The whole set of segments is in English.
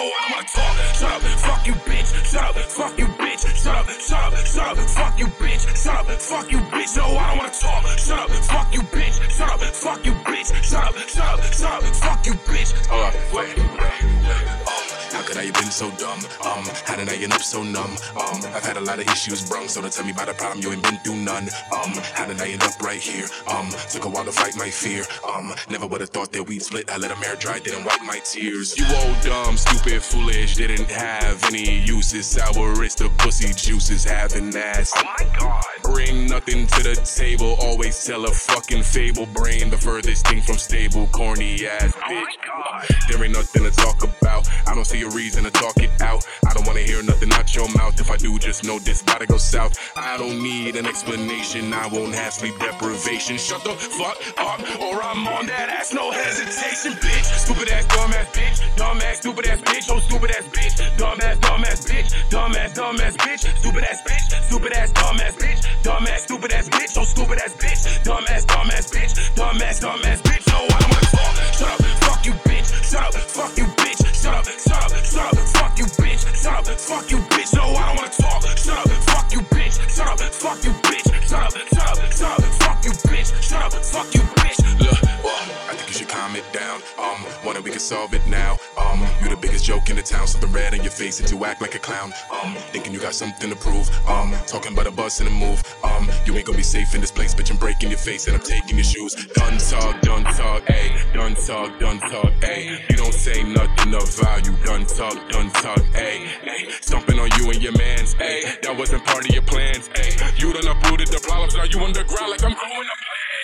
I don't wanna talk. Shut up, fuck you, bitch. Shut up, fuck you, bitch. Shut up, shut up, shut up, fuck you, bitch. Shut up, fuck you, bitch. No, I don't wanna talk. Shut up, fuck you, bitch. Shut up, fuck you, bitch. Shut up, shut up, shut up, fuck you, bitch. Wait, wait. How have been so dumb? Um, how did I end up so numb? Um, I've had a lot of issues brung, so don't tell me about a problem you ain't been through none. Um, how did I end up right here? Um, took a while to fight my fear. Um, never would have thought that we'd split. I let a air dry, didn't wipe my tears. You old dumb, stupid, foolish, didn't have any uses. Sour is the pussy juices, having ass. Oh my god. Bring nothing to the table, always tell a fucking fable. Brain the furthest thing from stable, corny ass bitch. Oh my god. there ain't nothing to talk about. I don't see a reason to talk it out. I don't wanna hear nothing out your mouth. If I do, just know this gotta go south. I don't need an explanation. I won't have sleep deprivation. Shut the fuck up, or I'm on that ass. No hesitation, bitch. Stupid ass, dumb ass bitch. Dumb ass, stupid ass bitch. Oh, stupid ass bitch. Dumb ass, dumb ass bitch. Dumb ass, dumb ass bitch. Stupid ass bitch. Stupid ass, dumb ass bitch. Dumb ass, stupid ass bitch. Oh, stupid ass bitch. Dumb ass, dumb ass bitch. Dumb ass, dumb ass bitch. No, I don't wanna fuck you, bitch. No, I don't wanna talk. Shut up, fuck you, bitch. Shut up, fuck you, bitch. Shut up, shut up, shut up, fuck you, bitch. Shut up, fuck you, bitch. Look, I think you should calm it down. Um, wonder we can solve it now. Um, you the biggest joke in the town, something red in your face and you act like a clown. Um, thinking you got something to prove. Um, talking about a bus and a move. Um, you ain't gonna be safe in this place, bitch. I'm breaking your face and I'm taking your shoes. Done talk, done talk, ayy. Done talk, done talk, ayy. You don't say of value. Done talk, done talk, ayy. Stomping on you and your mans, ayy. That wasn't part of your plans, ayy. You done uprooted the problems, now you underground like I'm growing up.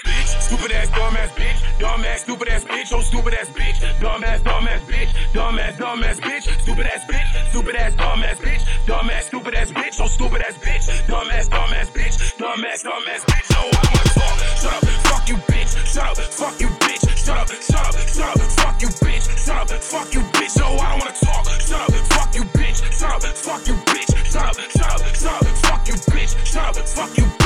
Bitch, stupid ass, dumb ass bitch, dumb ass, stupid ass bitch, oh stupid ass bitch, dumb ass, dumb ass bitch, dumb ass, dumb ass bitch, stupid ass bitch, stupid ass, dumb ass bitch, dumb ass, stupid ass bitch, oh stupid ass bitch, dumb ass, dumb ass bitch, dumb ass, dumb ass bitch, oh, no, I don't wanna talk. Shut up, fuck you, bitch, shut up, fuck you, bitch, shut up, shut up, shut up, fuck you, bitch, shut up, fuck you, fuck you.